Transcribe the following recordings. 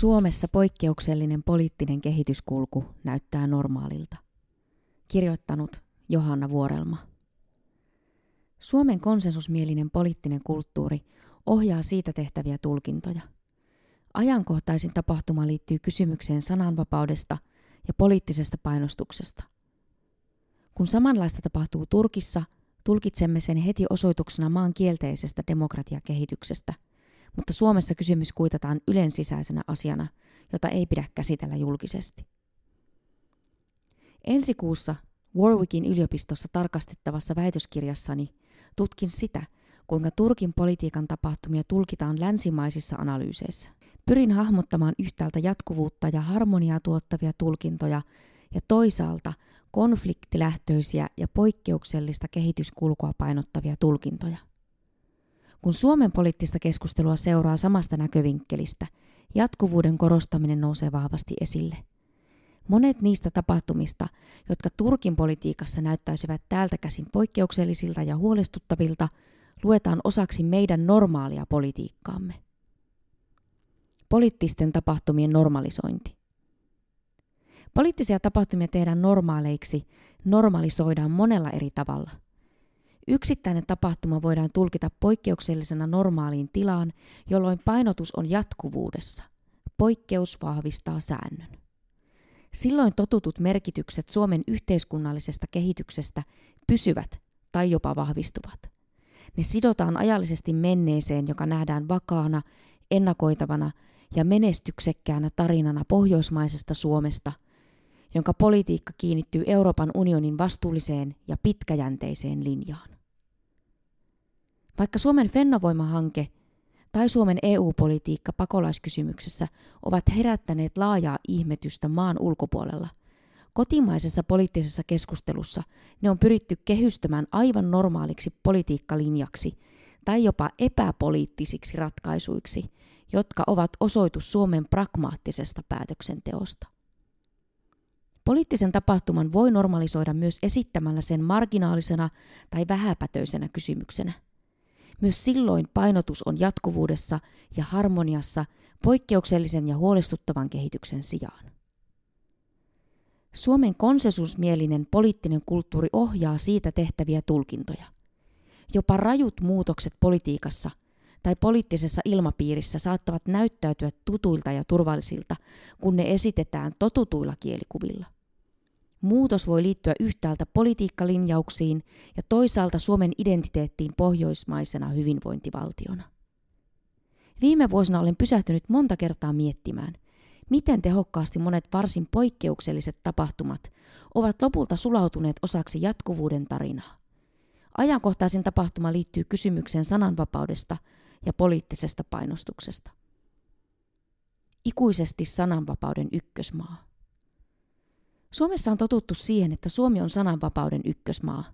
Suomessa poikkeuksellinen poliittinen kehityskulku näyttää normaalilta. Kirjoittanut Johanna Vuorelma. Suomen konsensusmielinen poliittinen kulttuuri ohjaa siitä tehtäviä tulkintoja. Ajankohtaisin tapahtuma liittyy kysymykseen sananvapaudesta ja poliittisesta painostuksesta. Kun samanlaista tapahtuu Turkissa, tulkitsemme sen heti osoituksena maan kielteisestä demokratiakehityksestä – mutta Suomessa kysymys kuitataan ylensisäisenä asiana, jota ei pidä käsitellä julkisesti. Ensi kuussa Warwickin yliopistossa tarkastettavassa väitöskirjassani tutkin sitä, kuinka Turkin politiikan tapahtumia tulkitaan länsimaisissa analyyseissä. Pyrin hahmottamaan yhtäältä jatkuvuutta ja harmoniaa tuottavia tulkintoja ja toisaalta konfliktilähtöisiä ja poikkeuksellista kehityskulkua painottavia tulkintoja. Kun Suomen poliittista keskustelua seuraa samasta näkövinkkelistä, jatkuvuuden korostaminen nousee vahvasti esille. Monet niistä tapahtumista, jotka Turkin politiikassa näyttäisivät täältä käsin poikkeuksellisilta ja huolestuttavilta, luetaan osaksi meidän normaalia politiikkaamme. Poliittisten tapahtumien normalisointi. Poliittisia tapahtumia tehdään normaaleiksi, normalisoidaan monella eri tavalla – Yksittäinen tapahtuma voidaan tulkita poikkeuksellisena normaaliin tilaan, jolloin painotus on jatkuvuudessa. Poikkeus vahvistaa säännön. Silloin totutut merkitykset Suomen yhteiskunnallisesta kehityksestä pysyvät tai jopa vahvistuvat. Ne sidotaan ajallisesti menneeseen, joka nähdään vakaana, ennakoitavana ja menestyksekkäänä tarinana pohjoismaisesta Suomesta, jonka politiikka kiinnittyy Euroopan unionin vastuulliseen ja pitkäjänteiseen linjaan. Vaikka Suomen Fennovoima-hanke tai Suomen EU-politiikka pakolaiskysymyksessä ovat herättäneet laajaa ihmetystä maan ulkopuolella, kotimaisessa poliittisessa keskustelussa ne on pyritty kehystämään aivan normaaliksi politiikkalinjaksi tai jopa epäpoliittisiksi ratkaisuiksi, jotka ovat osoitus Suomen pragmaattisesta päätöksenteosta. Poliittisen tapahtuman voi normalisoida myös esittämällä sen marginaalisena tai vähäpätöisenä kysymyksenä – myös silloin painotus on jatkuvuudessa ja harmoniassa poikkeuksellisen ja huolestuttavan kehityksen sijaan. Suomen konsensusmielinen poliittinen kulttuuri ohjaa siitä tehtäviä tulkintoja. Jopa rajut muutokset politiikassa tai poliittisessa ilmapiirissä saattavat näyttäytyä tutuilta ja turvallisilta, kun ne esitetään totutuilla kielikuvilla – Muutos voi liittyä yhtäältä politiikkalinjauksiin ja toisaalta Suomen identiteettiin pohjoismaisena hyvinvointivaltiona. Viime vuosina olen pysähtynyt monta kertaa miettimään, miten tehokkaasti monet varsin poikkeukselliset tapahtumat ovat lopulta sulautuneet osaksi jatkuvuuden tarinaa. Ajankohtaisin tapahtuma liittyy kysymykseen sananvapaudesta ja poliittisesta painostuksesta. Ikuisesti sananvapauden ykkösmaa. Suomessa on totuttu siihen, että Suomi on sananvapauden ykkösmaa.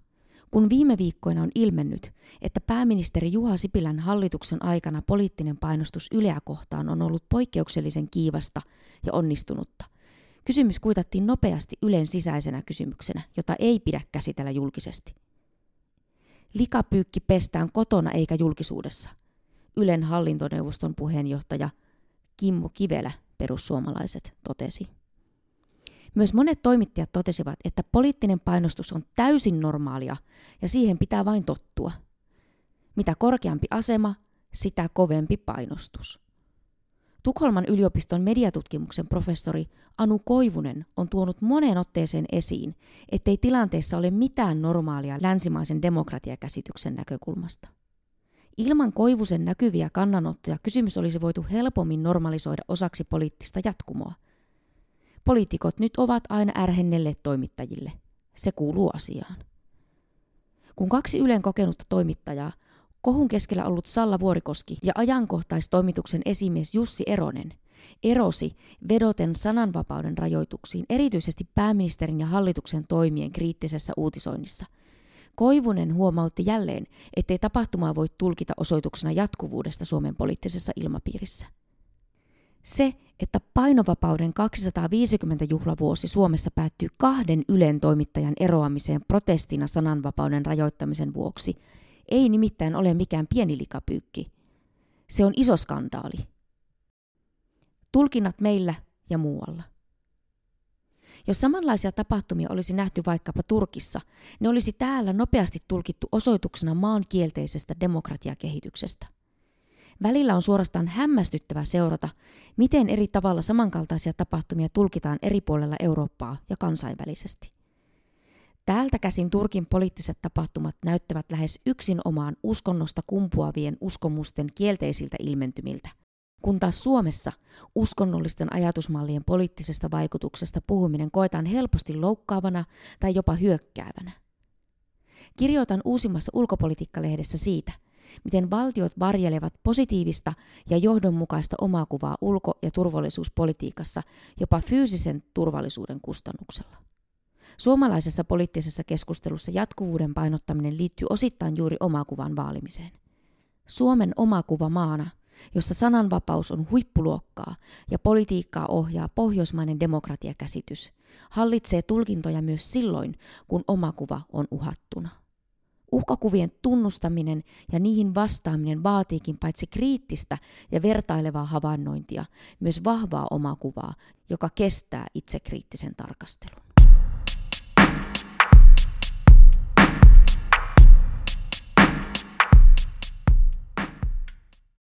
Kun viime viikkoina on ilmennyt, että pääministeri Juha Sipilän hallituksen aikana poliittinen painostus Yleä kohtaan on ollut poikkeuksellisen kiivasta ja onnistunutta, kysymys kuitattiin nopeasti Ylen sisäisenä kysymyksenä, jota ei pidä käsitellä julkisesti. Likapyykki pestään kotona eikä julkisuudessa. Ylen hallintoneuvoston puheenjohtaja Kimmo Kivelä, perussuomalaiset, totesi. Myös monet toimittajat totesivat, että poliittinen painostus on täysin normaalia ja siihen pitää vain tottua. Mitä korkeampi asema, sitä kovempi painostus. Tukholman yliopiston mediatutkimuksen professori Anu Koivunen on tuonut moneen otteeseen esiin, ettei tilanteessa ole mitään normaalia länsimaisen demokratiakäsityksen näkökulmasta. Ilman Koivusen näkyviä kannanottoja kysymys olisi voitu helpommin normalisoida osaksi poliittista jatkumoa – Poliitikot nyt ovat aina ärhennelleet toimittajille. Se kuuluu asiaan. Kun kaksi Ylen kokenutta toimittajaa, kohun keskellä ollut Salla Vuorikoski ja ajankohtaistoimituksen esimies Jussi Eronen, erosi vedoten sananvapauden rajoituksiin, erityisesti pääministerin ja hallituksen toimien kriittisessä uutisoinnissa. Koivunen huomautti jälleen, ettei tapahtumaa voi tulkita osoituksena jatkuvuudesta Suomen poliittisessa ilmapiirissä. Se, että painovapauden 250 juhlavuosi Suomessa päättyy kahden Ylen toimittajan eroamiseen protestina sananvapauden rajoittamisen vuoksi, ei nimittäin ole mikään pieni likapyykki. Se on iso skandaali. Tulkinnat meillä ja muualla. Jos samanlaisia tapahtumia olisi nähty vaikkapa Turkissa, ne olisi täällä nopeasti tulkittu osoituksena maan kielteisestä demokratiakehityksestä. Välillä on suorastaan hämmästyttävää seurata, miten eri tavalla samankaltaisia tapahtumia tulkitaan eri puolella Eurooppaa ja kansainvälisesti. Täältä käsin Turkin poliittiset tapahtumat näyttävät lähes yksin omaan uskonnosta kumpuavien uskomusten kielteisiltä ilmentymiltä, kun taas Suomessa uskonnollisten ajatusmallien poliittisesta vaikutuksesta puhuminen koetaan helposti loukkaavana tai jopa hyökkäävänä. Kirjoitan uusimmassa ulkopolitiikkalehdessä siitä, miten valtiot varjelevat positiivista ja johdonmukaista omaa kuvaa ulko- ja turvallisuuspolitiikassa jopa fyysisen turvallisuuden kustannuksella. Suomalaisessa poliittisessa keskustelussa jatkuvuuden painottaminen liittyy osittain juuri omakuvan vaalimiseen. Suomen omakuva maana, jossa sananvapaus on huippuluokkaa ja politiikkaa ohjaa pohjoismainen demokratiakäsitys, hallitsee tulkintoja myös silloin, kun omakuva on uhattuna. Uhkakuvien tunnustaminen ja niihin vastaaminen vaatiikin paitsi kriittistä ja vertailevaa havainnointia, myös vahvaa omakuvaa, joka kestää itsekriittisen tarkastelun.